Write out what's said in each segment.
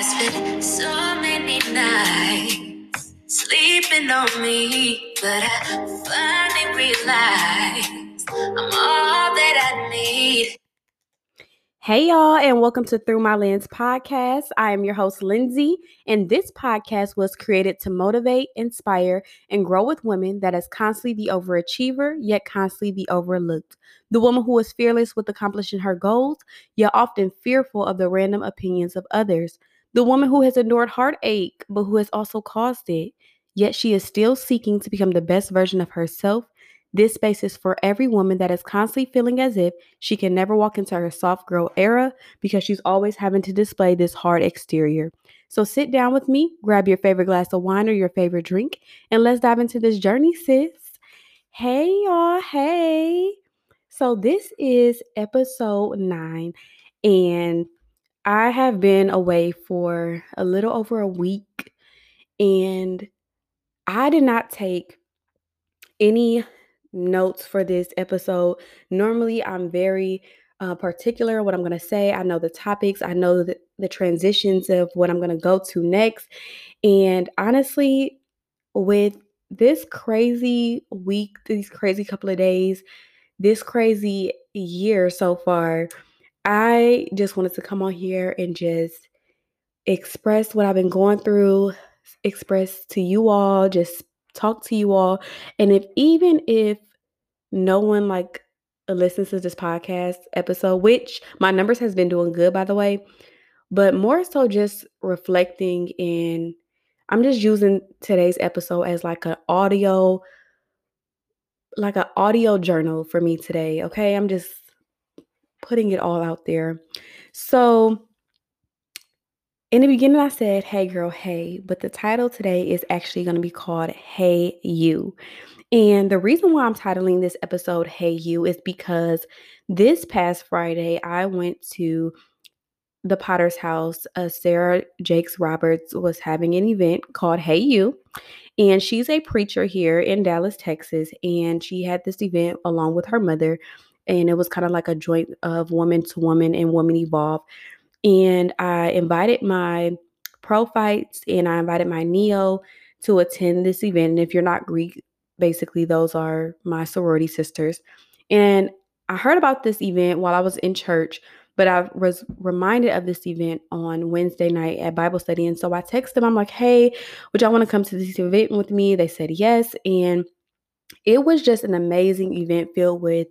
So many nights sleeping on me, but I finally realized I'm all that I need. Hey, y'all, and welcome to Through My Lens podcast. I am your host, Lindsay, and this podcast was created to motivate, inspire, and grow with women that is constantly the overachiever, yet constantly the overlooked. The woman who is fearless with accomplishing her goals, yet often fearful of the random opinions of others. The woman who has endured heartache, but who has also caused it, yet she is still seeking to become the best version of herself this space is for every woman that is constantly feeling as if she can never walk into her soft girl era because she's always having to display this hard exterior. So sit down with me, grab your favorite glass of wine or your favorite drink, and let's dive into this journey, sis. Hey, y'all. Hey. So this is episode nine, and I have been away for a little over a week, and I did not take any notes for this episode. Normally, I'm very uh, particular what I'm going to say. I know the topics, I know the, the transitions of what I'm going to go to next. And honestly, with this crazy week, these crazy couple of days, this crazy year so far, I just wanted to come on here and just express what I've been going through, express to you all, just talk to you all. And if even if no one like listens to this podcast episode, which my numbers has been doing good by the way, but more so just reflecting in I'm just using today's episode as like an audio like an audio journal for me today, okay? I'm just putting it all out there. So in the beginning, I said, Hey girl, hey, but the title today is actually going to be called Hey You. And the reason why I'm titling this episode Hey You is because this past Friday, I went to the Potter's House. Uh, Sarah Jakes Roberts was having an event called Hey You. And she's a preacher here in Dallas, Texas. And she had this event along with her mother. And it was kind of like a joint of woman to woman and woman evolve and I invited my prophytes and I invited my neo to attend this event. And if you're not Greek, basically those are my sorority sisters. And I heard about this event while I was in church, but I was reminded of this event on Wednesday night at Bible study. And so I texted them, I'm like, hey, would y'all want to come to this event with me? They said yes. And it was just an amazing event filled with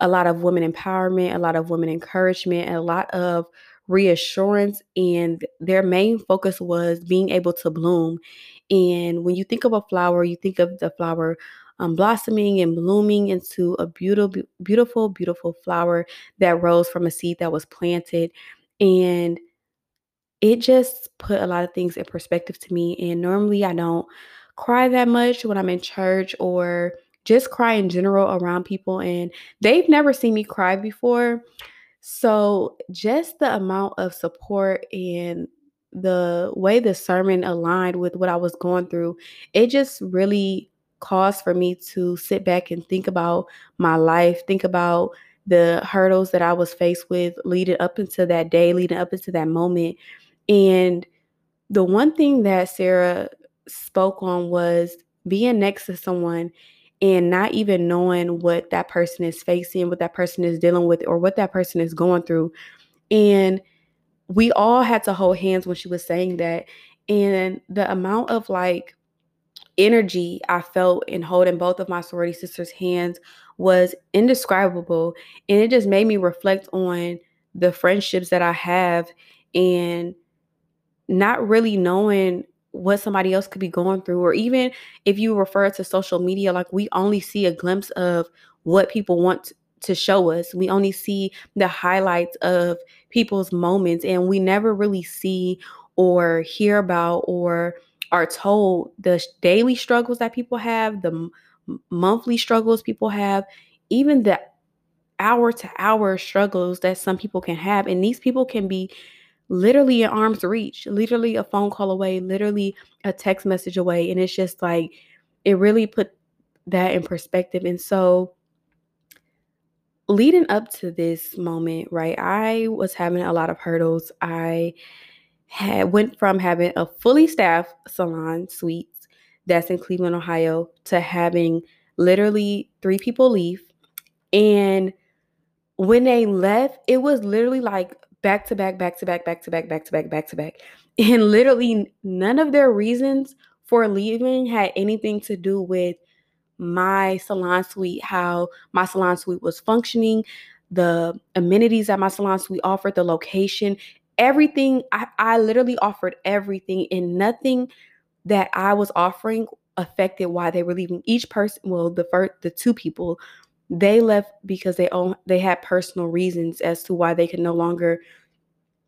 a lot of women empowerment, a lot of women encouragement, and a lot of reassurance and their main focus was being able to bloom. And when you think of a flower you think of the flower um, blossoming and blooming into a beautiful beautiful beautiful flower that rose from a seed that was planted. And it just put a lot of things in perspective to me. And normally i don't cry that much when i'm in church or just cry in general around people and they've never seen me cry before so, just the amount of support and the way the sermon aligned with what I was going through, it just really caused for me to sit back and think about my life, think about the hurdles that I was faced with leading up into that day, leading up into that moment. And the one thing that Sarah spoke on was being next to someone and not even knowing what that person is facing, what that person is dealing with, or what that person is going through. And we all had to hold hands when she was saying that. And the amount of like energy I felt in holding both of my sorority sisters' hands was indescribable. And it just made me reflect on the friendships that I have and not really knowing what somebody else could be going through or even if you refer to social media like we only see a glimpse of what people want to show us. We only see the highlights of people's moments and we never really see or hear about or are told the daily struggles that people have the m- monthly struggles people have even the hour to hour struggles that some people can have and these people can be literally at arm's reach, literally a phone call away, literally a text message away. And it's just like, it really put that in perspective. And so, leading up to this moment, right, I was having a lot of hurdles. I had went from having a fully staffed salon suites that's in Cleveland, Ohio, to having literally three people leave. And when they left, it was literally like back to back, back to back, back to back, back to back, back to back. And literally none of their reasons for leaving had anything to do with my salon suite, how my salon suite was functioning, the amenities that my salon suite offered, the location, everything. I, I literally offered everything, and nothing that I was offering affected why they were leaving. Each person, well, the first, the two people, they left because they own they had personal reasons as to why they could no longer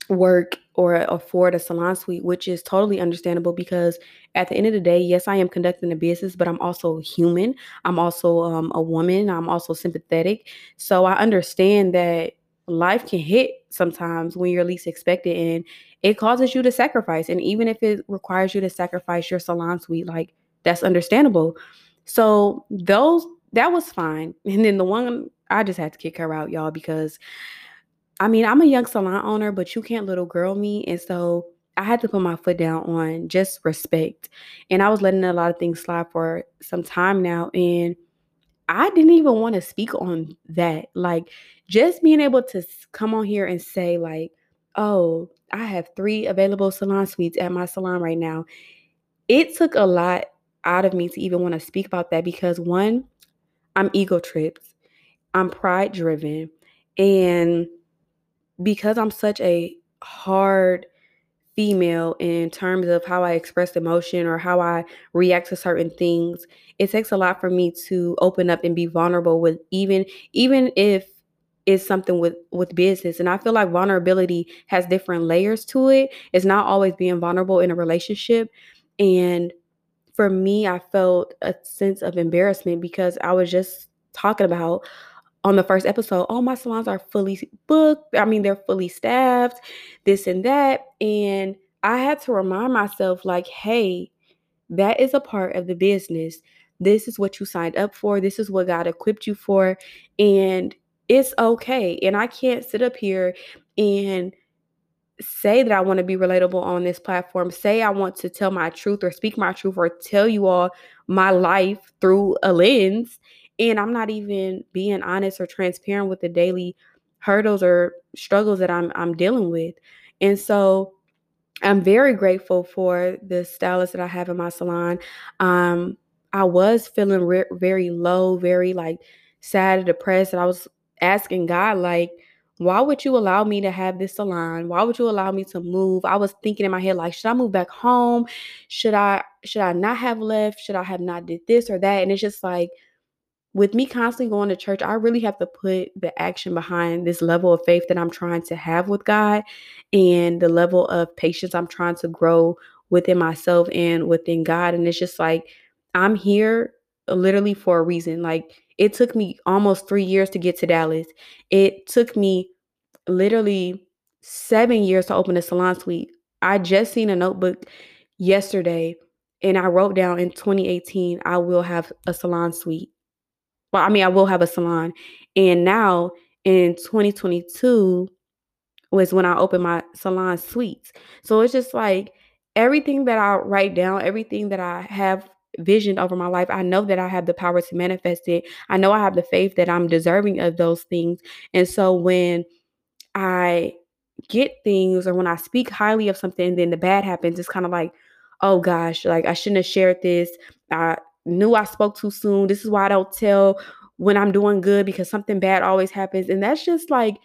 work or afford a salon suite, which is totally understandable because at the end of the day, yes, I am conducting a business, but I'm also human. I'm also um, a woman. I'm also sympathetic. So I understand that life can hit sometimes when you're least expected and it causes you to sacrifice. And even if it requires you to sacrifice your salon suite, like that's understandable. So those that was fine. And then the one I just had to kick her out, y'all, because I mean, I'm a young salon owner, but you can't little girl me. And so I had to put my foot down on just respect. And I was letting a lot of things slide for some time now. And I didn't even want to speak on that. Like, just being able to come on here and say, like, oh, I have three available salon suites at my salon right now. It took a lot out of me to even want to speak about that because one, I'm ego tripped, I'm pride driven, and because I'm such a hard female in terms of how I express emotion or how I react to certain things, it takes a lot for me to open up and be vulnerable with even even if it's something with with business. And i feel like vulnerability has different layers to it. It's not always being vulnerable in a relationship and for me i felt a sense of embarrassment because i was just talking about on the first episode, oh, my salons are fully booked. I mean, they're fully staffed, this and that. And I had to remind myself, like, hey, that is a part of the business. This is what you signed up for. This is what God equipped you for. And it's okay. And I can't sit up here and say that I want to be relatable on this platform, say I want to tell my truth or speak my truth or tell you all my life through a lens and I'm not even being honest or transparent with the daily hurdles or struggles that I'm I'm dealing with. And so I'm very grateful for the stylist that I have in my salon. Um, I was feeling re- very low, very like sad depressed, and I was asking God, like, why would you allow me to have this salon? Why would you allow me to move? I was thinking in my head, like, should I move back home? Should I should I not have left? Should I have not did this or that? And it's just like with me constantly going to church, I really have to put the action behind this level of faith that I'm trying to have with God and the level of patience I'm trying to grow within myself and within God. And it's just like, I'm here literally for a reason. Like, it took me almost three years to get to Dallas. It took me literally seven years to open a salon suite. I just seen a notebook yesterday and I wrote down in 2018, I will have a salon suite well, I mean, I will have a salon. And now in 2022 was when I opened my salon suites. So it's just like everything that I write down, everything that I have visioned over my life, I know that I have the power to manifest it. I know I have the faith that I'm deserving of those things. And so when I get things or when I speak highly of something, then the bad happens, it's kind of like, oh gosh, like I shouldn't have shared this. I knew I spoke too soon. This is why I don't tell when I'm doing good because something bad always happens. And that's just like,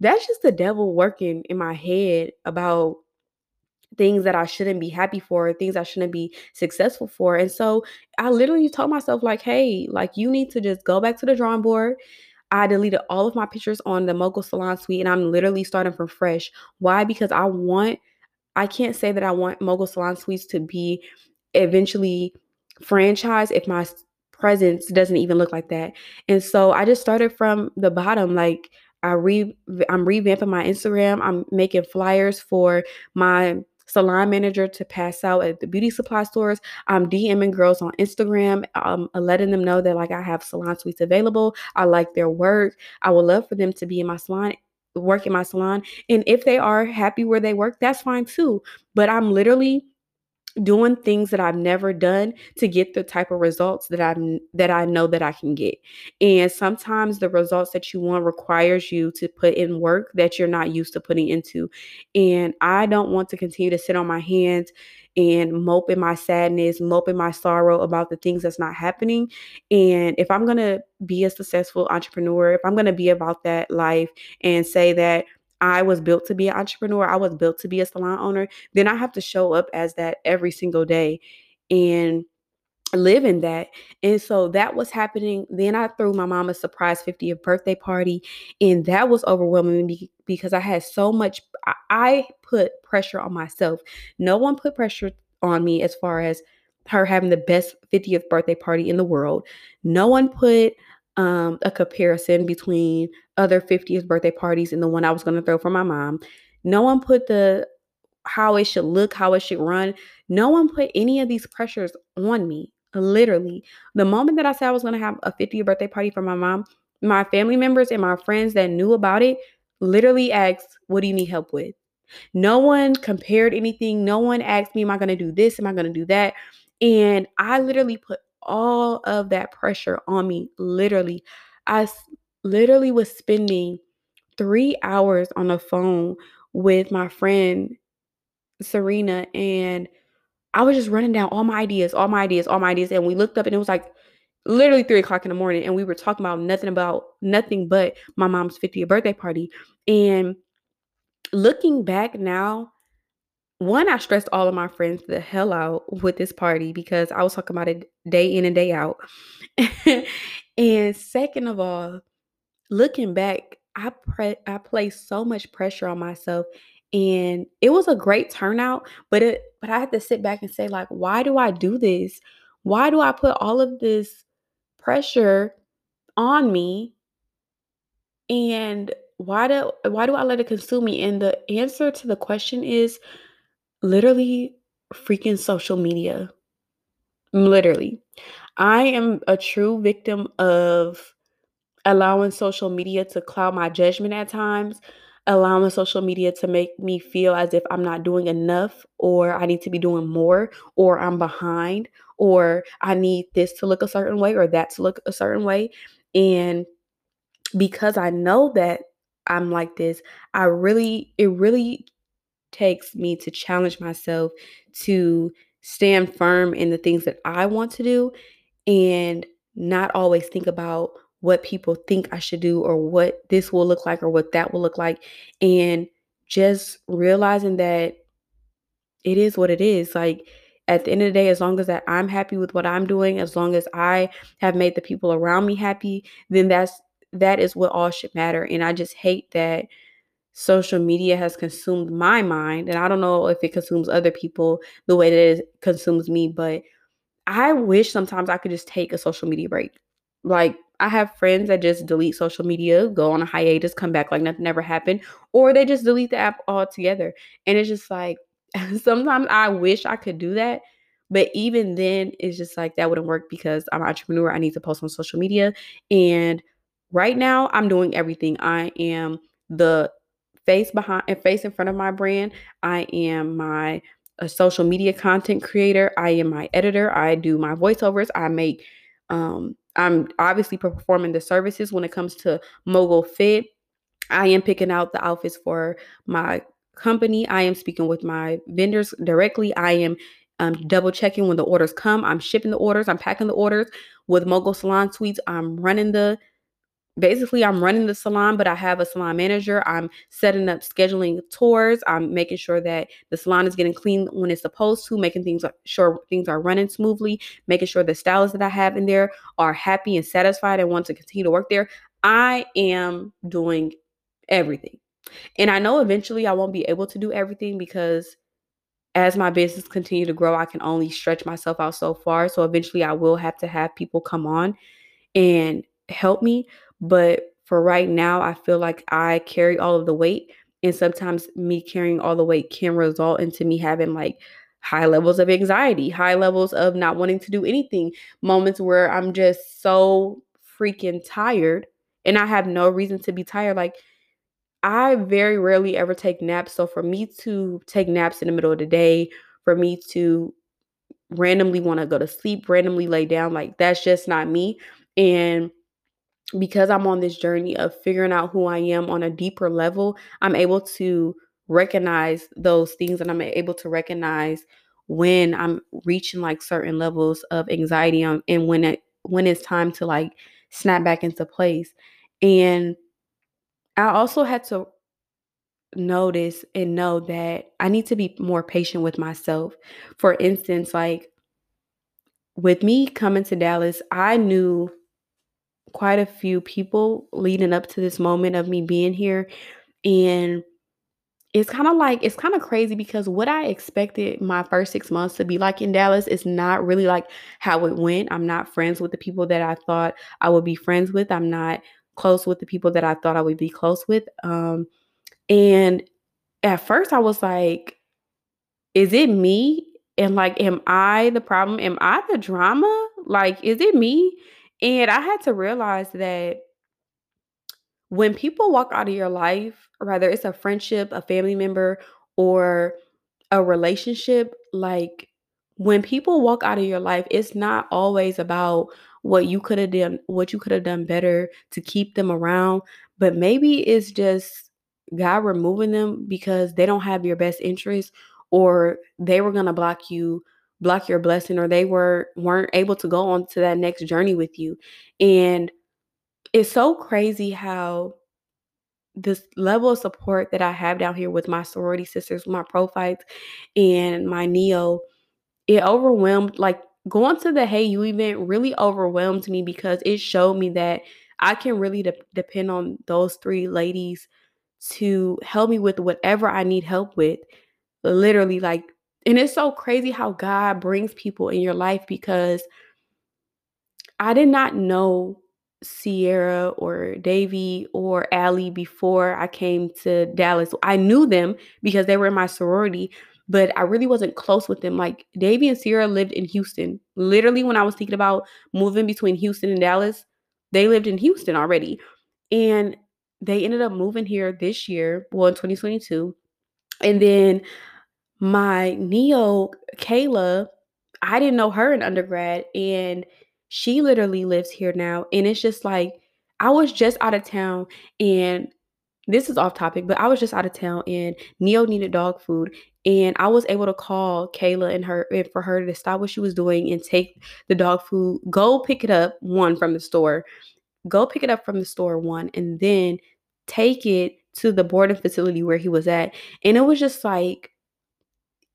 that's just the devil working in my head about things that I shouldn't be happy for, things I shouldn't be successful for. And so I literally told myself, like, hey, like, you need to just go back to the drawing board. I deleted all of my pictures on the Mogul Salon Suite and I'm literally starting from fresh. Why? Because I want, I can't say that I want Mogul Salon Suites to be eventually franchised if my presence doesn't even look like that. And so I just started from the bottom like I re I'm revamping my Instagram. I'm making flyers for my salon manager to pass out at the beauty supply stores. I'm DMing girls on Instagram, um, letting them know that like I have salon suites available. I like their work. I would love for them to be in my salon work in my salon. And if they are happy where they work, that's fine too. But I'm literally doing things that I've never done to get the type of results that I that I know that I can get. And sometimes the results that you want requires you to put in work that you're not used to putting into. And I don't want to continue to sit on my hands and mope in my sadness, mope in my sorrow about the things that's not happening. And if I'm going to be a successful entrepreneur, if I'm going to be about that life and say that I was built to be an entrepreneur, I was built to be a salon owner, then I have to show up as that every single day and live in that. And so that was happening. Then I threw my mom a surprise 50th birthday party, and that was overwhelming because I had so much, I put pressure on myself. No one put pressure on me as far as her having the best 50th birthday party in the world. No one put um, a comparison between other 50th birthday parties and the one I was going to throw for my mom. No one put the how it should look, how it should run. No one put any of these pressures on me. Literally, the moment that I said I was going to have a 50th birthday party for my mom, my family members and my friends that knew about it literally asked, What do you need help with? No one compared anything. No one asked me, Am I going to do this? Am I going to do that? And I literally put all of that pressure on me. Literally, I literally was spending three hours on the phone with my friend Serena, and I was just running down all my ideas, all my ideas, all my ideas. And we looked up, and it was like literally three o'clock in the morning, and we were talking about nothing about nothing but my mom's 50th birthday party. And looking back now, one, I stressed all of my friends the hell out with this party because I was talking about it day in and day out. and second of all, looking back, I pre- I placed so much pressure on myself and it was a great turnout, but it but I had to sit back and say like why do I do this? Why do I put all of this pressure on me? And why do why do I let it consume me? And the answer to the question is literally freaking social media. Literally. I am a true victim of allowing social media to cloud my judgment at times, allowing social media to make me feel as if I'm not doing enough or I need to be doing more or I'm behind or I need this to look a certain way or that to look a certain way. And because I know that I'm like this, I really, it really takes me to challenge myself to stand firm in the things that I want to do and not always think about what people think I should do or what this will look like or what that will look like. And just realizing that it is what it is. Like at the end of the day, as long as that I'm happy with what I'm doing, as long as I have made the people around me happy, then that's that is what all should matter. And I just hate that social media has consumed my mind. And I don't know if it consumes other people the way that it consumes me, but I wish sometimes I could just take a social media break. Like, I have friends that just delete social media, go on a hiatus, come back like nothing ever happened, or they just delete the app altogether. And it's just like, sometimes I wish I could do that. But even then, it's just like that wouldn't work because I'm an entrepreneur. I need to post on social media. And right now, I'm doing everything. I am the face behind and face in front of my brand. I am my a social media content creator. I am my editor. I do my voiceovers. I make um I'm obviously performing the services when it comes to mogul fit. I am picking out the outfits for my company. I am speaking with my vendors directly. I am um, double checking when the orders come. I'm shipping the orders. I'm packing the orders with Mogul Salon Suites. I'm running the basically I'm running the salon, but I have a salon manager. I'm setting up scheduling tours. I'm making sure that the salon is getting clean when it's supposed to, making things sure things are running smoothly, making sure the stylists that I have in there are happy and satisfied and want to continue to work there. I am doing everything. And I know eventually I won't be able to do everything because as my business continue to grow, I can only stretch myself out so far. So eventually I will have to have people come on and help me. But for right now, I feel like I carry all of the weight. And sometimes me carrying all the weight can result into me having like high levels of anxiety, high levels of not wanting to do anything, moments where I'm just so freaking tired and I have no reason to be tired. Like, I very rarely ever take naps. So for me to take naps in the middle of the day, for me to randomly want to go to sleep, randomly lay down, like that's just not me. And because I'm on this journey of figuring out who I am on a deeper level, I'm able to recognize those things and I'm able to recognize when I'm reaching like certain levels of anxiety um, and when it when it's time to like snap back into place. And I also had to notice and know that I need to be more patient with myself. For instance, like with me coming to Dallas, I knew quite a few people leading up to this moment of me being here. And it's kind of like, it's kind of crazy because what I expected my first six months to be like in Dallas is not really like how it went. I'm not friends with the people that I thought I would be friends with. I'm not close with the people that I thought I would be close with. Um, and at first I was like, is it me? And like, am I the problem? Am I the drama? Like, is it me? And I had to realize that when people walk out of your life, whether it's a friendship, a family member, or a relationship, like when people walk out of your life, it's not always about what you could have done, what you could have done better to keep them around, but maybe it's just God removing them because they don't have your best interest or they were going to block you block your blessing or they were weren't able to go on to that next journey with you and it's so crazy how this level of support that I have down here with my sorority sisters, my prophytes, and my neo, it overwhelmed. Like going to the Hey You event really overwhelmed me because it showed me that I can really de- depend on those three ladies to help me with whatever I need help with. Literally, like, and it's so crazy how God brings people in your life because I did not know Sierra or Davy or Allie before I came to Dallas. I knew them because they were in my sorority, but I really wasn't close with them. Like Davy and Sierra lived in Houston. Literally, when I was thinking about moving between Houston and Dallas, they lived in Houston already. And they ended up moving here this year, well, in 2022. And then my Neo, Kayla, I didn't know her in undergrad. And she literally lives here now. And it's just like, I was just out of town and this is off topic, but I was just out of town and Neo needed dog food. And I was able to call Kayla and her and for her to stop what she was doing and take the dog food, go pick it up, one from the store, go pick it up from the store, one, and then take it to the boarding facility where he was at. And it was just like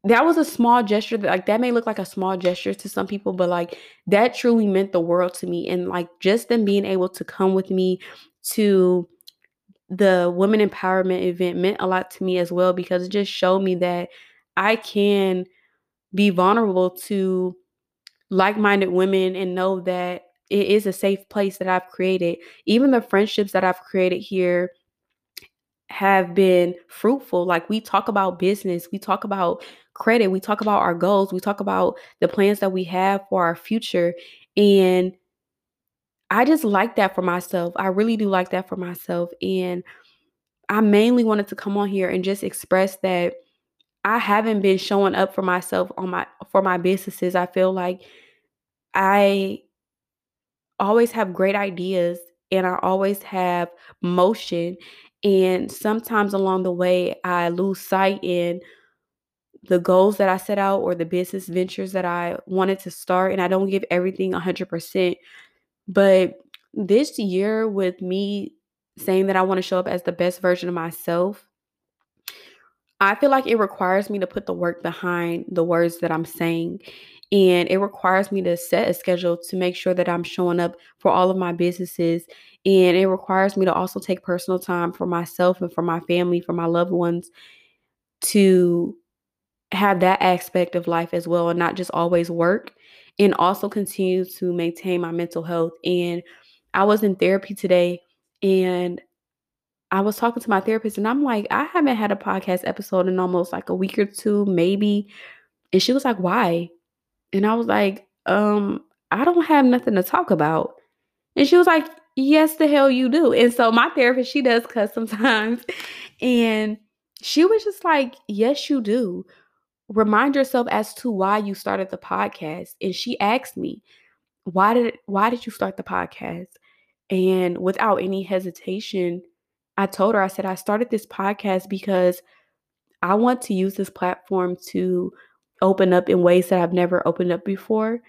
that was a small gesture that like that may look like a small gesture to some people but like that truly meant the world to me and like just them being able to come with me to the women empowerment event meant a lot to me as well because it just showed me that I can be vulnerable to like-minded women and know that it is a safe place that I've created. Even the friendships that I've created here have been fruitful. Like we talk about business, we talk about credit, we talk about our goals, we talk about the plans that we have for our future. And I just like that for myself. I really do like that for myself. And I mainly wanted to come on here and just express that I haven't been showing up for myself on my for my businesses. I feel like I always have great ideas and I always have motion and sometimes along the way, I lose sight in the goals that I set out or the business ventures that I wanted to start, and I don't give everything 100%. But this year, with me saying that I want to show up as the best version of myself, I feel like it requires me to put the work behind the words that I'm saying. And it requires me to set a schedule to make sure that I'm showing up for all of my businesses. And it requires me to also take personal time for myself and for my family, for my loved ones to have that aspect of life as well and not just always work and also continue to maintain my mental health. And I was in therapy today and I was talking to my therapist and I'm like, I haven't had a podcast episode in almost like a week or two, maybe. And she was like, Why? And I was like, um, I don't have nothing to talk about. And she was like, Yes, the hell you do. And so my therapist, she does cuss sometimes. And she was just like, Yes, you do. Remind yourself as to why you started the podcast. And she asked me, Why did why did you start the podcast? And without any hesitation, I told her, I said, I started this podcast because I want to use this platform to open up in ways that I've never opened up before.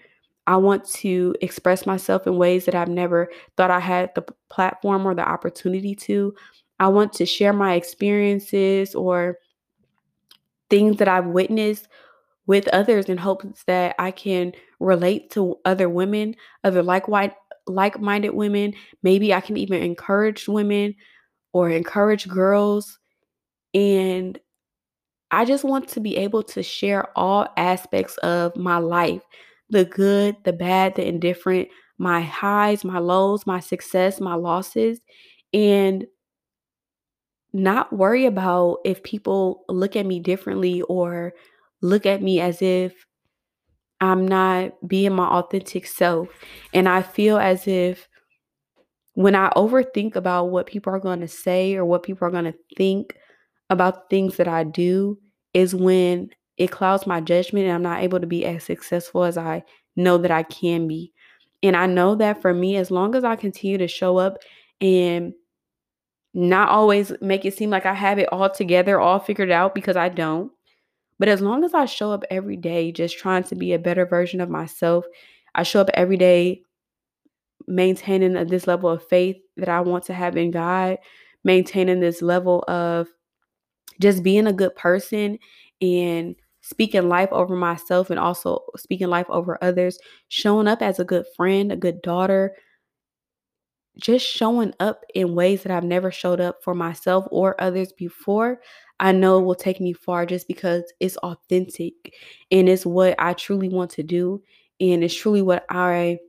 I want to express myself in ways that I've never thought I had the platform or the opportunity to. I want to share my experiences or things that I've witnessed with others in hopes that I can relate to other women, other like like-minded women. Maybe I can even encourage women or encourage girls and I just want to be able to share all aspects of my life the good, the bad, the indifferent, my highs, my lows, my success, my losses, and not worry about if people look at me differently or look at me as if I'm not being my authentic self. And I feel as if when I overthink about what people are going to say or what people are going to think about things that I do, is when it clouds my judgment and I'm not able to be as successful as I know that I can be. And I know that for me, as long as I continue to show up and not always make it seem like I have it all together, all figured out, because I don't. But as long as I show up every day just trying to be a better version of myself, I show up every day maintaining this level of faith that I want to have in God, maintaining this level of just being a good person and speaking life over myself and also speaking life over others, showing up as a good friend, a good daughter, just showing up in ways that I've never showed up for myself or others before, I know will take me far just because it's authentic and it's what I truly want to do and it's truly what I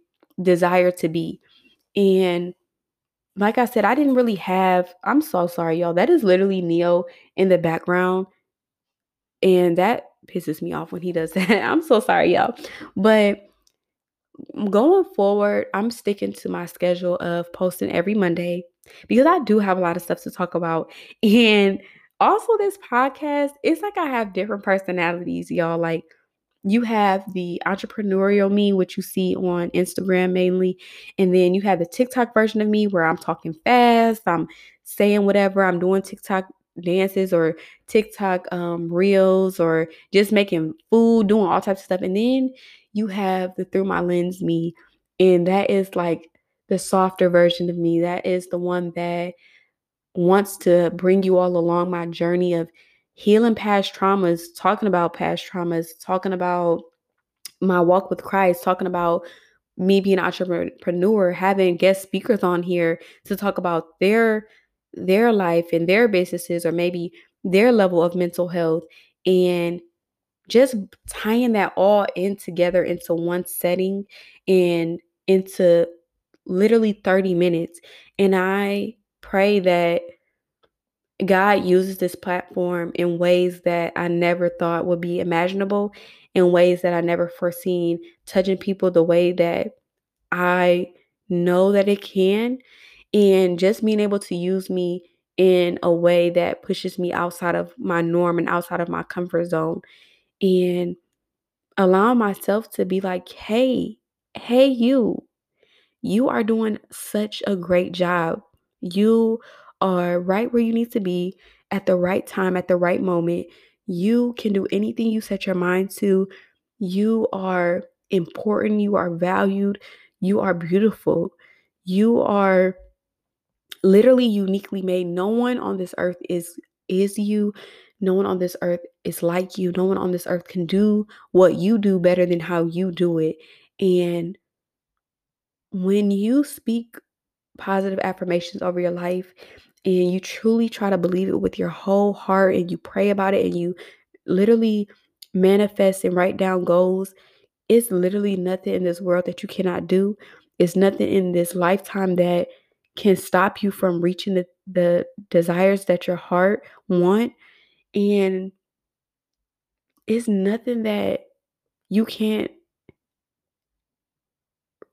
desire to be. And like I said, I didn't really have, I'm so sorry, y'all. That is literally Neo in the background. And that pisses me off when he does that. I'm so sorry, y'all. But going forward, I'm sticking to my schedule of posting every Monday because I do have a lot of stuff to talk about. And also, this podcast, it's like I have different personalities, y'all. Like, you have the entrepreneurial me, which you see on Instagram mainly. And then you have the TikTok version of me where I'm talking fast, I'm saying whatever, I'm doing TikTok dances or TikTok um, reels or just making food, doing all types of stuff. And then you have the through my lens me, and that is like the softer version of me. That is the one that wants to bring you all along my journey of healing past traumas, talking about past traumas, talking about my walk with Christ, talking about me being an entrepreneur, having guest speakers on here to talk about their their life and their businesses or maybe their level of mental health and just tying that all in together into one setting and into literally 30 minutes. And I pray that God uses this platform in ways that I never thought would be imaginable, in ways that I never foreseen, touching people the way that I know that it can, and just being able to use me in a way that pushes me outside of my norm and outside of my comfort zone, and allowing myself to be like, hey, hey, you, you are doing such a great job. You are right where you need to be at the right time, at the right moment. You can do anything you set your mind to. You are important. You are valued. You are beautiful. You are literally uniquely made. No one on this earth is is you. No one on this earth is like you. No one on this earth can do what you do better than how you do it. And when you speak positive affirmations over your life and you truly try to believe it with your whole heart and you pray about it and you literally manifest and write down goals, it's literally nothing in this world that you cannot do. It's nothing in this lifetime that can stop you from reaching the, the desires that your heart want. And it's nothing that you can't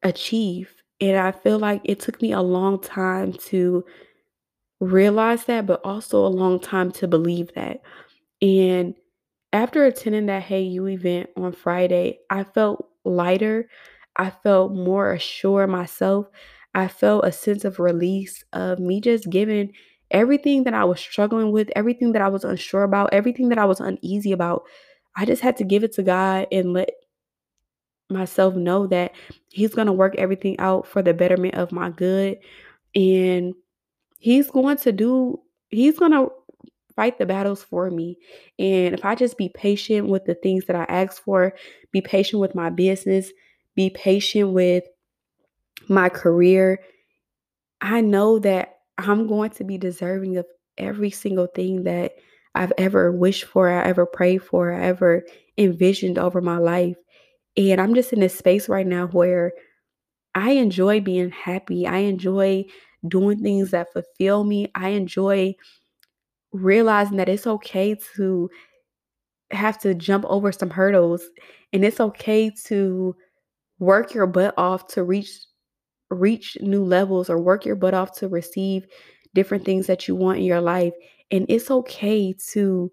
achieve And I feel like it took me a long time to realize that, but also a long time to believe that. And after attending that Hey You event on Friday, I felt lighter. I felt more assured myself. I felt a sense of release of me just giving everything that I was struggling with, everything that I was unsure about, everything that I was uneasy about. I just had to give it to God and let myself know that He's going to work everything out for the betterment of my good. And He's going to do, He's going to fight the battles for me. And if I just be patient with the things that I ask for, be patient with my business, be patient with my career, I know that I'm going to be deserving of every single thing that I've ever wished for, I ever prayed for, I ever envisioned over my life. And I'm just in this space right now where I enjoy being happy. I enjoy doing things that fulfill me. I enjoy realizing that it's okay to have to jump over some hurdles and it's okay to work your butt off to reach reach new levels or work your butt off to receive different things that you want in your life and it's okay to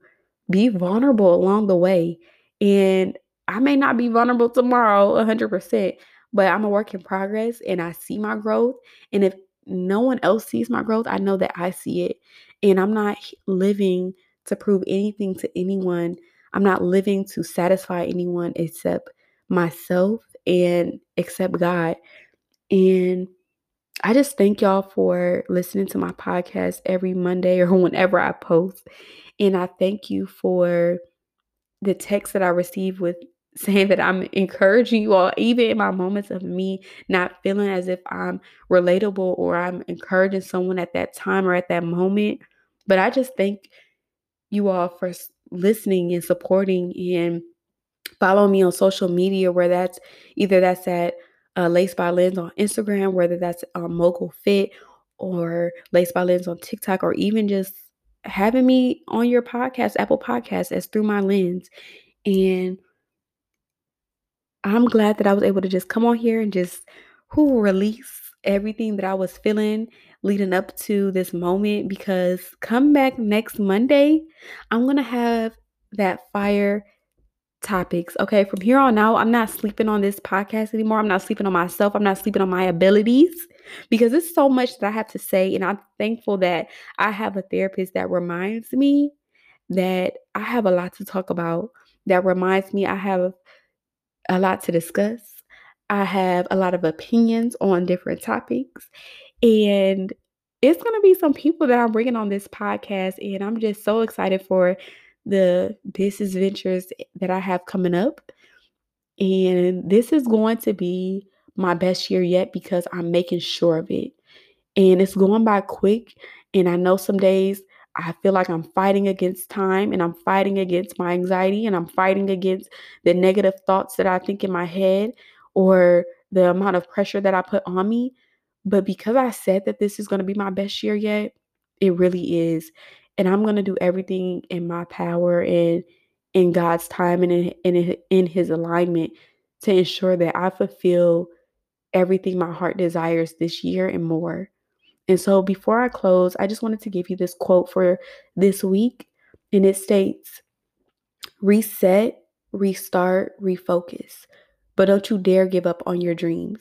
be vulnerable along the way and I may not be vulnerable tomorrow 100% but I'm a work in progress and I see my growth and if no one else sees my growth I know that I see it and I'm not living to prove anything to anyone. I'm not living to satisfy anyone except myself and except God. And I just thank y'all for listening to my podcast every Monday or whenever I post. And I thank you for the text that I receive with saying that I'm encouraging you all, even in my moments of me not feeling as if I'm relatable or I'm encouraging someone at that time or at that moment. But I just thank you all for listening and supporting and follow me on social media where that's either that's at uh, Lace by Lens on Instagram, whether that's um, Mogul Fit or Lace by Lens on TikTok, or even just having me on your podcast, Apple Podcast, as through my lens. And I'm glad that I was able to just come on here and just who release everything that I was feeling leading up to this moment because come back next Monday, I'm going to have that fire topics. Okay, from here on out, I'm not sleeping on this podcast anymore. I'm not sleeping on myself. I'm not sleeping on my abilities because it's so much that I have to say. And I'm thankful that I have a therapist that reminds me that I have a lot to talk about, that reminds me I have a lot to discuss. I have a lot of opinions on different topics. And it's going to be some people that I'm bringing on this podcast. And I'm just so excited for the business ventures that I have coming up. And this is going to be my best year yet because I'm making sure of it. And it's going by quick. And I know some days I feel like I'm fighting against time and I'm fighting against my anxiety and I'm fighting against the negative thoughts that I think in my head or the amount of pressure that I put on me. But because I said that this is going to be my best year yet, it really is. And I'm going to do everything in my power and in God's time and in, in, in His alignment to ensure that I fulfill everything my heart desires this year and more. And so before I close, I just wanted to give you this quote for this week. And it states reset, restart, refocus. But don't you dare give up on your dreams.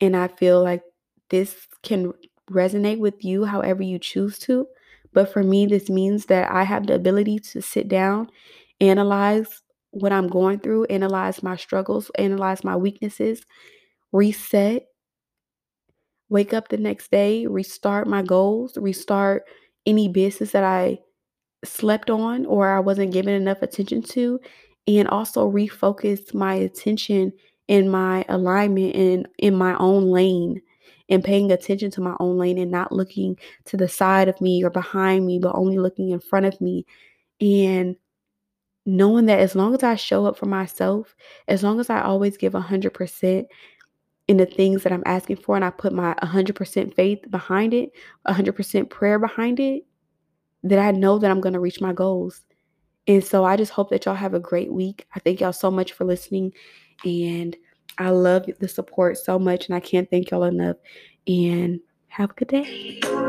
And I feel like this can resonate with you however you choose to. But for me, this means that I have the ability to sit down, analyze what I'm going through, analyze my struggles, analyze my weaknesses, reset, wake up the next day, restart my goals, restart any business that I slept on or I wasn't giving enough attention to, and also refocus my attention in my alignment and in my own lane and paying attention to my own lane and not looking to the side of me or behind me, but only looking in front of me. And knowing that as long as I show up for myself, as long as I always give 100%, in the things that I'm asking for and I put my 100% faith behind it, 100% prayer behind it, that I know that I'm going to reach my goals. And so I just hope that y'all have a great week. I thank y'all so much for listening and I love the support so much, and I can't thank y'all enough. And have a good day.